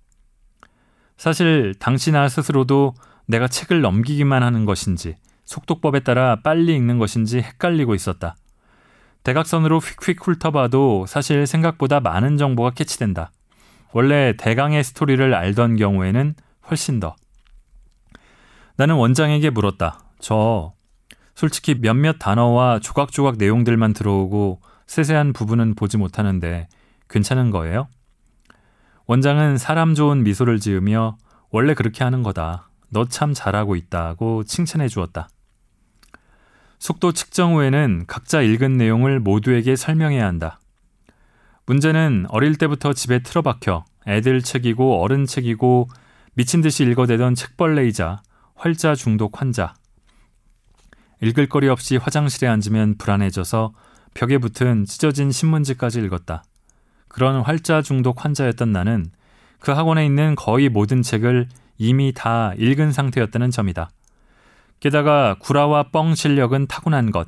사실 당시 나 스스로도 내가 책을 넘기기만 하는 것인지 속독법에 따라 빨리 읽는 것인지 헷갈리고 있었다. 대각선으로 휙휙 훑어봐도 사실 생각보다 많은 정보가 캐치된다. 원래 대강의 스토리를 알던 경우에는 훨씬 더. 나는 원장에게 물었다. 저 솔직히 몇몇 단어와 조각조각 내용들만 들어오고 세세한 부분은 보지 못하는데 괜찮은 거예요? 원장은 사람 좋은 미소를 지으며 원래 그렇게 하는 거다. 너 참 잘하고 있다고 칭찬해 주었다. 속도 측정 후에는 각자 읽은 내용을 모두에게 설명해야 한다. 문제는 어릴 때부터 집에 틀어박혀 애들 책이고 어른 책이고 미친 듯이 읽어대던 책벌레이자 활자 중독 환자. 읽을 거리 없이 화장실에 앉으면 불안해져서 벽에 붙은 찢어진 신문지까지 읽었다. 그런 활자 중독 환자였던 나는 그 학원에 있는 거의 모든 책을 이미 다 읽은 상태였다는 점이다. 게다가 구라와 뻥 실력은 타고난 것,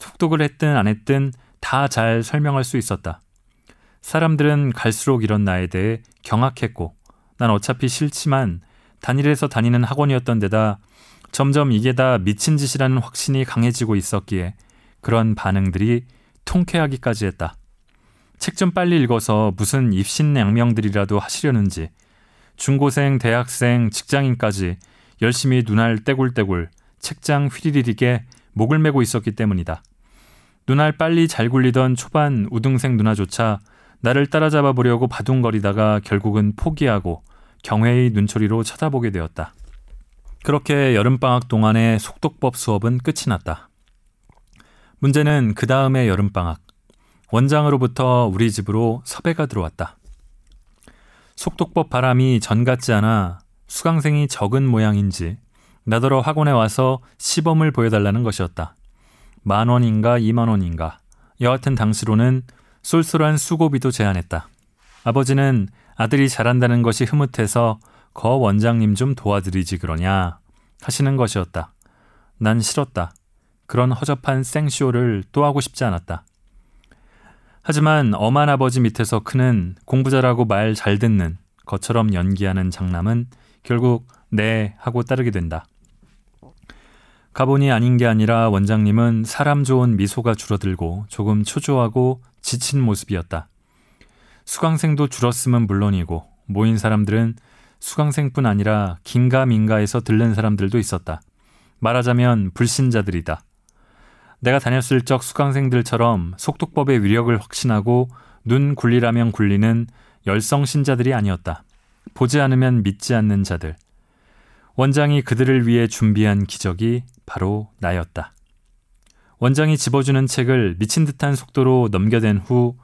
속독을 했든 안 했든 다 잘 설명할 수 있었다. 사람들은 갈수록 이런 나에 대해 경악했고, 난 어차피 싫지만 단일해서 다니는 학원이었던 데다 점점 이게 다 미친 짓이라는 확신이 강해지고 있었기에 그런 반응들이 통쾌하기까지 했다. 책 좀 빨리 읽어서 무슨 입신양명들이라도 하시려는지 중고생, 대학생, 직장인까지 열심히 눈알 떼굴떼굴 책장 휘리리리게 목을 메고 있었기 때문이다. 눈알 빨리 잘 굴리던 초반 우등생 누나조차 나를 따라잡아 보려고 바둥거리다가 결국은 포기하고 경회의 눈초리로 쳐다보게 되었다. 그렇게 여름방학 동안의 속독법 수업은 끝이 났다. 문제는 그 다음에 여름방학. 원장으로부터 우리 집으로 섭외가 들어왔다. 속독법 바람이 전 같지 않아 수강생이 적은 모양인지 나더러 학원에 와서 시범을 보여달라는 것이었다. 만 원인가 이만 원인가. 여하튼 당시로는 쏠쏠한 수고비도 제안했다. 아버지는 아들이 잘한다는 것이 흐뭇해서 거 원장님 좀 도와드리지 그러냐 하시는 것이었다. 난 싫었다. 그런 허접한 생쇼를 또 하고 싶지 않았다. 하지만 엄한 아버지 밑에서 크는 공부 잘하고 말 잘 듣는 것처럼 연기하는 장남은 결국 네 하고 따르게 된다. 가본이 아닌 게 아니라 원장님은 사람 좋은 미소가 줄어들고 조금 초조하고 지친 모습이었다. 수강생도 줄었으면 물론이고 모인 사람들은 수강생뿐 아니라 긴가민가에서 들른 사람들도 있었다. 말하자면 불신자들이다. 내가 다녔을 적 수강생들처럼 속독법의 위력을 확신하고 눈 굴리라면 굴리는 열성 신자들이 아니었다. 보지 않으면 믿지 않는 자들. 원장이 그들을 위해 준비한 기적이 바로 나였다. 원장이 집어주는 책을 미친 듯한 속도로 넘겨댄 후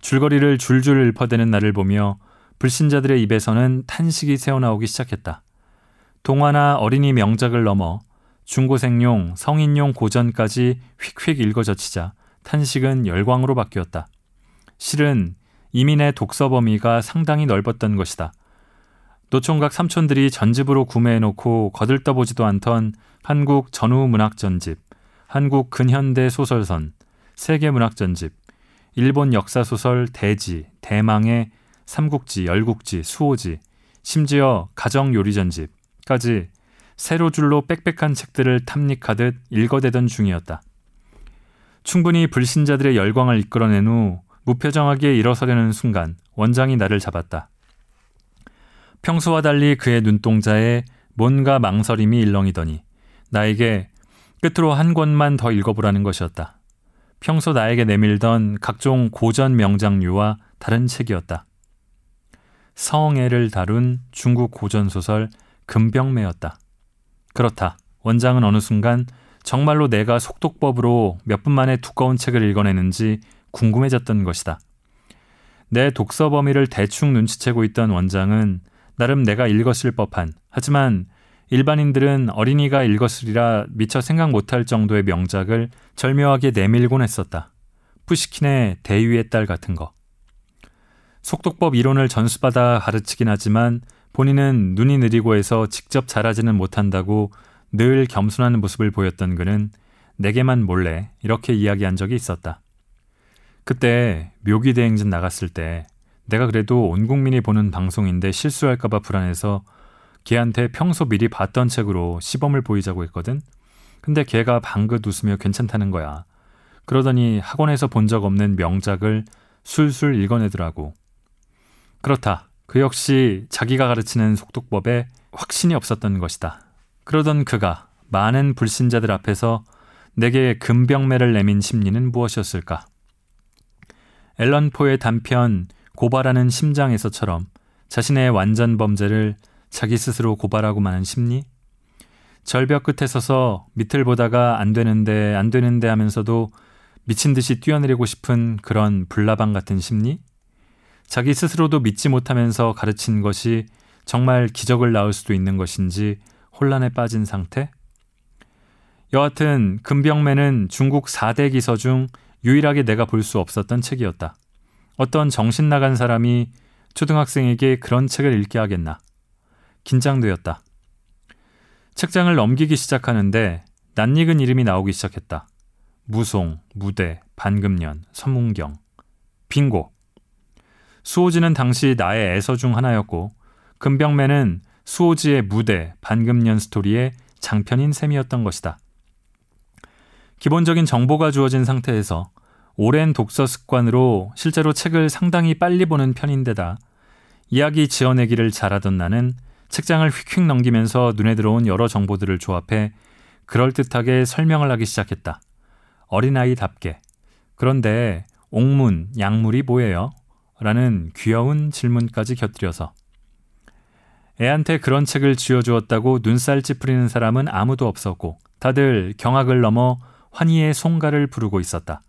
줄거리를 줄줄 읊어대는 나를 보며 불신자들의 입에서는 탄식이 새어나오기 시작했다. 동화나 어린이 명작을 넘어 중고생용, 성인용 고전까지 휙휙 읽어젖히자 탄식은 열광으로 바뀌었다. 실은 이민의 독서 범위가 상당히 넓었던 것이다. 노총각 삼촌들이 전집으로 구매해놓고 거들떠보지도 않던 한국 전후 문학 전집, 한국 근현대 소설선, 세계 문학 전집, 일본 역사 소설 대지, 대망의 삼국지, 열국지, 수호지, 심지어 가정 요리 전집까지 세로 줄로 빽빽한 책들을 탐닉하듯 읽어대던 중이었다. 충분히 불신자들의 열광을 이끌어낸 후 무표정하게 일어서려는 순간 원장이 나를 잡았다. 평소와 달리 그의 눈동자에 뭔가 망설임이 일렁이더니 나에게 끝으로 한 권만 더 읽어보라는 것이었다. 평소 나에게 내밀던 각종 고전 명장류와 다른 책이었다. 성애를 다룬 중국 고전 소설 금병매였다. 그렇다. 원장은 어느 순간 정말로 내가 속독법으로 몇 분 만에 두꺼운 책을 읽어내는지 궁금해졌던 것이다. 내 독서 범위를 대충 눈치채고 있던 원장은 나름 내가 읽었을 법한 하지만 일반인들은 어린이가 읽었으리라 미처 생각 못할 정도의 명작을 절묘하게 내밀곤 했었다. 푸시킨의 대위의 딸 같은 거. 속독법 이론을 전수받아 가르치긴 하지만 본인은 눈이 느리고 해서 직접 잘하지는 못한다고 늘 겸손한 모습을 보였던 그는 내게만 몰래 이렇게 이야기한 적이 있었다. 그때 묘기 대행진 나갔을 때 내가 그래도 온 국민이 보는 방송인데 실수할까봐 불안해서 걔한테 평소 미리 봤던 책으로 시범을 보이자고 했거든. 근데 걔가 방긋 웃으며 괜찮다는 거야. 그러더니 학원에서 본 적 없는 명작을 술술 읽어내더라고. 그렇다. 그 역시 자기가 가르치는 속독법에 확신이 없었던 것이다. 그러던 그가 많은 불신자들 앞에서 내게 금병매를 내민 심리는 무엇이었을까? 앨런 포의 단편 고발하는 심장에서처럼 자신의 완전 범죄를 자기 스스로 고발하고 마는 심리? 절벽 끝에 서서 밑을 보다가 안 되는데 안 되는데 하면서도 미친 듯이 뛰어내리고 싶은 그런 불나방 같은 심리? 자기 스스로도 믿지 못하면서 가르친 것이 정말 기적을 낳을 수도 있는 것인지 혼란에 빠진 상태? 여하튼 금병매는 중국 4대 기서 중 유일하게 내가 볼 수 없었던 책이었다. 어떤 정신 나간 사람이 초등학생에게 그런 책을 읽게 하겠나. 긴장되었다. 책장을 넘기기 시작하는데 낯익은 이름이 나오기 시작했다. 무송, 무대, 반금년, 선문경, 빙고. 수호지는 당시 나의 애서 중 하나였고 금병매는 수호지의 무대, 반금년 스토리의 장편인 셈이었던 것이다. 기본적인 정보가 주어진 상태에서 오랜 독서 습관으로 실제로 책을 상당히 빨리 보는 편인데다 이야기 지어내기를 잘하던 나는 책장을 휙휙 넘기면서 눈에 들어온 여러 정보들을 조합해 그럴듯하게 설명을 하기 시작했다. 어린아이답게. 그런데 옥문, 약물이 뭐예요? 라는 귀여운 질문까지 곁들여서 애한테 그런 책을 쥐어주었다고 눈살 찌푸리는 사람은 아무도 없었고 다들 경악을 넘어 환희의 송가를 부르고 있었다.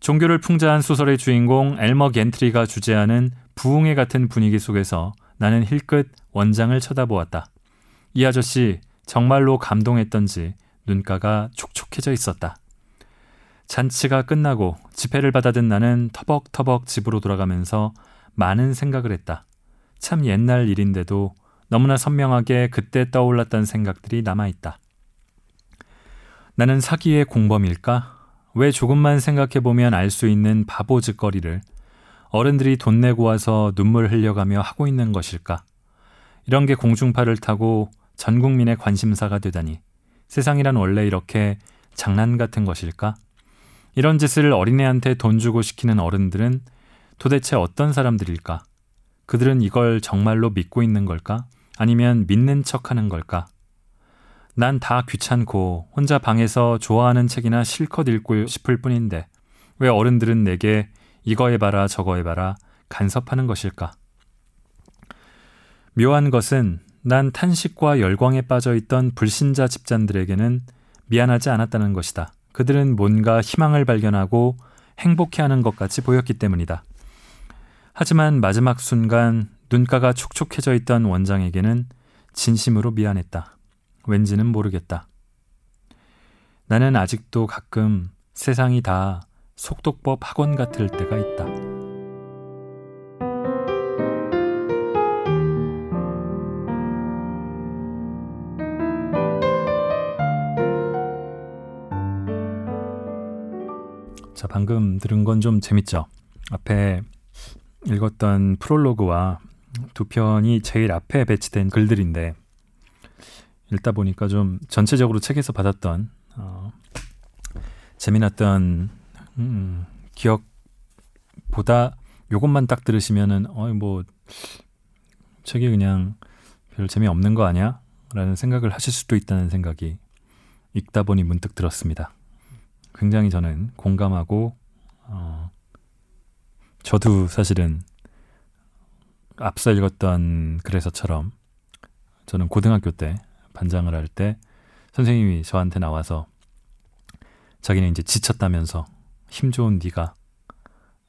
종교를 풍자한 소설의 주인공 엘머 겐트리가 주재하는 부흥회 같은 분위기 속에서 나는 힐끗 원장을 쳐다보았다. 이 아저씨 정말로 감동했던지 눈가가 촉촉해져 있었다. 잔치가 끝나고 집회를 받아든 나는 터벅터벅 집으로 돌아가면서 많은 생각을 했다. 참 옛날 일인데도 너무나 선명하게 그때 떠올랐던 생각들이 남아있다. 나는 사기의 공범일까? 왜 조금만 생각해보면 알 수 있는 바보 짓거리를 어른들이 돈 내고 와서 눈물 흘려가며 하고 있는 것일까? 이런 게 공중파를 타고 전 국민의 관심사가 되다니 세상이란 원래 이렇게 장난 같은 것일까? 이런 짓을 어린애한테 돈 주고 시키는 어른들은 도대체 어떤 사람들일까? 그들은 이걸 정말로 믿고 있는 걸까? 아니면 믿는 척 하는 걸까? 난 다 귀찮고 혼자 방에서 좋아하는 책이나 실컷 읽고 싶을 뿐인데 왜 어른들은 내게 이거 해봐라 저거 해봐라 간섭하는 것일까? 묘한 것은 난 탄식과 열광에 빠져 있던 불신자 집단들에게는 미안하지 않았다는 것이다. 그들은 뭔가 희망을 발견하고 행복해하는 것 같이 보였기 때문이다. 하지만 마지막 순간 눈가가 촉촉해져 있던 원장에게는 진심으로 미안했다. 왠지는 모르겠다. 나는 아직도 가끔 세상이 다 속독법 학원 같을 때가 있다. 자, 방금 들은 건 좀 재밌죠? 앞에 읽었던 프롤로그와 두 편이 제일 앞에 배치된 글들인데 읽다 보니까 좀 전체적으로 책에서 받았던 어, 재미났던 음, 기억보다 요것만 딱 들으시면은 어이 뭐 책이 그냥 별 재미 없는 거 아니야? 라는 생각을 하실 수도 있다는 생각이 읽다 보니 문득 들었습니다. 굉장히 저는 공감하고 어, 저도 사실은 앞서 읽었던 글에서처럼 저는 고등학교 때 반장을 할 때 선생님이 저한테 나와서 자기는 이제 지쳤다면서 힘 좋은 네가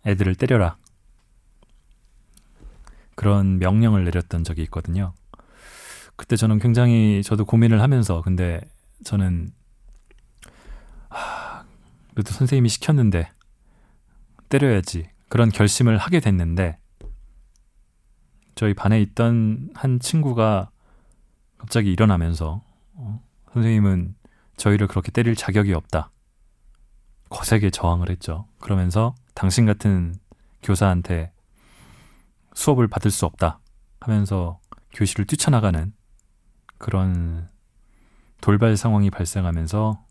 애들을 때려라 그런 명령을 내렸던 적이 있거든요. 그때 저는 굉장히 저도 고민을 하면서 근데 저는 하, 그래도 선생님이 시켰는데 때려야지 그런 결심을 하게 됐는데 저희 반에 있던 한 친구가 갑자기 일어나면서 어, 선생님은 저희를 그렇게 때릴 자격이 없다. 거세게 저항을 했죠. 그러면서 당신 같은 교사한테 수업을 받을 수 없다 하면서 교실을 뛰쳐나가는 그런 돌발 상황이 발생하면서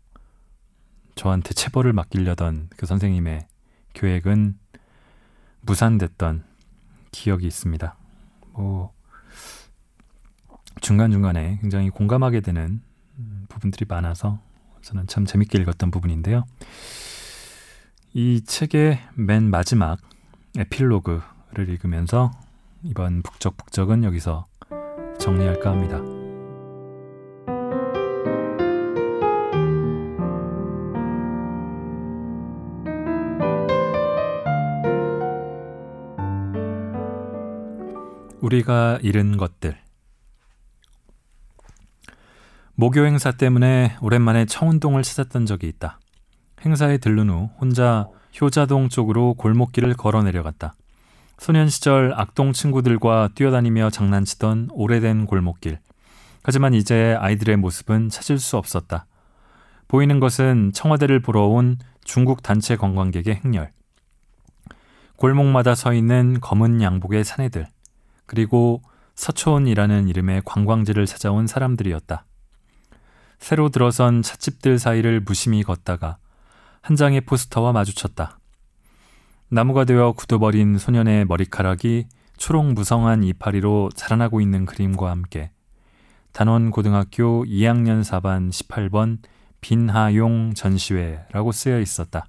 저한테 체벌을 맡기려던 그 선생님의 계획은 무산됐던 기억이 있습니다. 뭐 중간중간에 굉장히 공감하게 되는 부분들이 많아서 저는 참 재밌게 읽었던 부분인데요. 이 책의 맨 마지막 에필로그를 읽으면서 이번 북적북적은 여기서 정리할까 합니다. 우리가 잃은 것들. 모교 행사 때문에 오랜만에 청운동을 찾았던 적이 있다. 행사에 들른 후 혼자 효자동 쪽으로 골목길을 걸어 내려갔다. 소년 시절 악동 친구들과 뛰어다니며 장난치던 오래된 골목길. 하지만 이제 아이들의 모습은 찾을 수 없었다. 보이는 것은 청와대를 보러 온 중국 단체 관광객의 행렬. 골목마다 서 있는 검은 양복의 사내들. 그리고 서촌이라는 이름의 관광지를 찾아온 사람들이었다. 새로 들어선 찻집들 사이를 무심히 걷다가 한 장의 포스터와 마주쳤다. 나무가 되어 굳어버린 소년의 머리카락이 초록 무성한 이파리로 자라나고 있는 그림과 함께 단원 고등학교 2학년 4반 18번 빈하용 전시회라고 쓰여 있었다.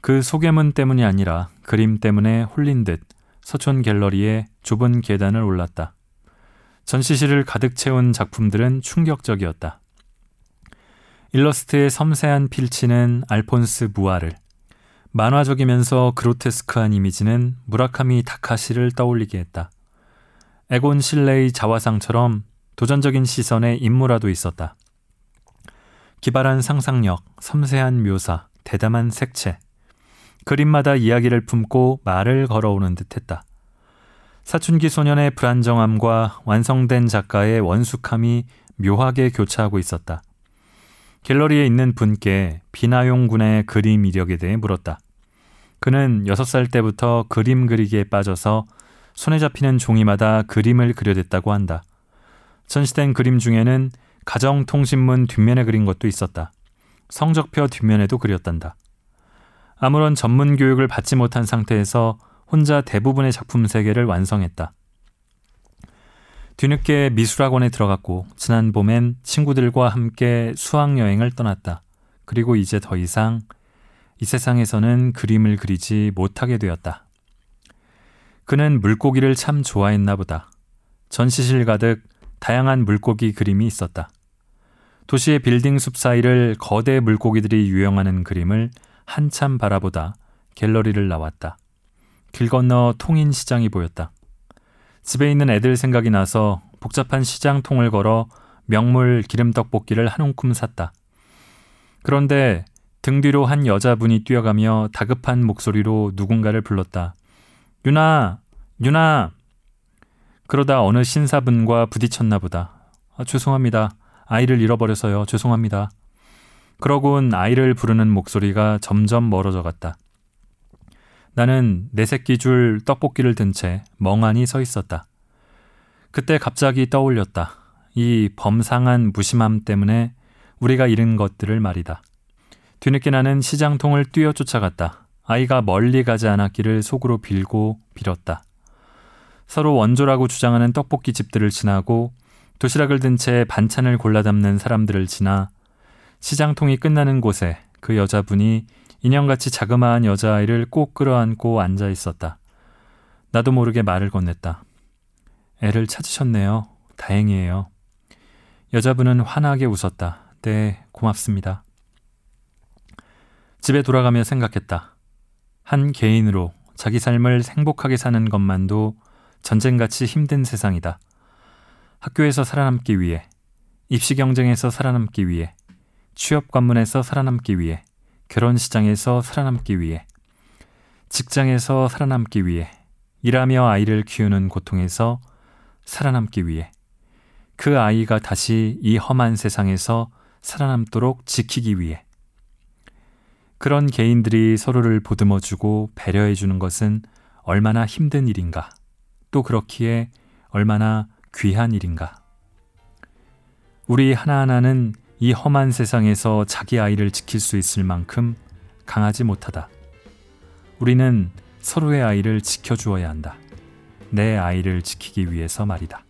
그 소개문 때문이 아니라 그림 때문에 홀린 듯 서촌 갤러리에 좁은 계단을 올랐다. 전시실을 가득 채운 작품들은 충격적이었다. 일러스트의 섬세한 필치는 알폰스 무아를, 만화적이면서 그로테스크한 이미지는 무라카미 다카시를 떠올리게 했다. 에곤 실레이 자화상처럼 도전적인 시선의 인물화도 있었다. 기발한 상상력, 섬세한 묘사, 대담한 색채, 그림마다 이야기를 품고 말을 걸어오는 듯했다. 사춘기 소년의 불안정함과 완성된 작가의 원숙함이 묘하게 교차하고 있었다. 갤러리에 있는 분께 비나용 군의 그림 이력에 대해 물었다. 그는 6살 때부터 그림 그리기에 빠져서 손에 잡히는 종이마다 그림을 그려댔다고 한다. 전시된 그림 중에는 가정통신문 뒷면에 그린 것도 있었다. 성적표 뒷면에도 그렸단다. 아무런 전문 교육을 받지 못한 상태에서 혼자 대부분의 작품 세계를 완성했다. 뒤늦게 미술학원에 들어갔고 지난 봄엔 친구들과 함께 수학여행을 떠났다. 그리고 이제 더 이상 이 세상에서는 그림을 그리지 못하게 되었다. 그는 물고기를 참 좋아했나 보다. 전시실 가득 다양한 물고기 그림이 있었다. 도시의 빌딩 숲 사이를 거대 물고기들이 유영하는 그림을 한참 바라보다 갤러리를 나왔다. 길 건너 통인 시장이 보였다. 집에 있는 애들 생각이 나서 복잡한 시장통을 걸어 명물 기름떡볶이를 한 움큼 샀다. 그런데 등 뒤로 한 여자분이 뛰어가며 다급한 목소리로 누군가를 불렀다. 유나! 유나! 그러다 어느 신사분과 부딪혔나 보다. 아, 죄송합니다. 아이를 잃어버려서요. 죄송합니다. 그러곤 아이를 부르는 목소리가 점점 멀어져 갔다. 나는 내 새끼 줄 떡볶이를 든 채 멍하니 서 있었다. 그때 갑자기 떠올렸다. 이 범상한 무심함 때문에 우리가 잃은 것들을 말이다. 뒤늦게 나는 시장통을 뛰어 쫓아갔다. 아이가 멀리 가지 않았기를 속으로 빌고 빌었다. 서로 원조라고 주장하는 떡볶이 집들을 지나고 도시락을 든 채 반찬을 골라 담는 사람들을 지나 시장통이 끝나는 곳에 그 여자분이 인형같이 자그마한 여자아이를 꼭 끌어안고 앉아 있었다. 나도 모르게 말을 건넸다. 애를 찾으셨네요. 다행이에요. 여자분은 환하게 웃었다. 네, 고맙습니다. 집에 돌아가며 생각했다. 한 개인으로 자기 삶을 행복하게 사는 것만도 전쟁같이 힘든 세상이다. 학교에서 살아남기 위해, 입시 경쟁에서 살아남기 위해, 취업 관문에서 살아남기 위해, 결혼 시장에서 살아남기 위해, 직장에서 살아남기 위해, 일하며 아이를 키우는 고통에서 살아남기 위해, 그 아이가 다시 이 험한 세상에서 살아남도록 지키기 위해. 그런 개인들이 서로를 보듬어주고 배려해주는 것은 얼마나 힘든 일인가. 또 그렇기에 얼마나 귀한 일인가. 우리 하나하나는 이 험한 세상에서 자기 아이를 지킬 수 있을 만큼 강하지 못하다. 우리는 서로의 아이를 지켜주어야 한다. 내 아이를 지키기 위해서 말이다.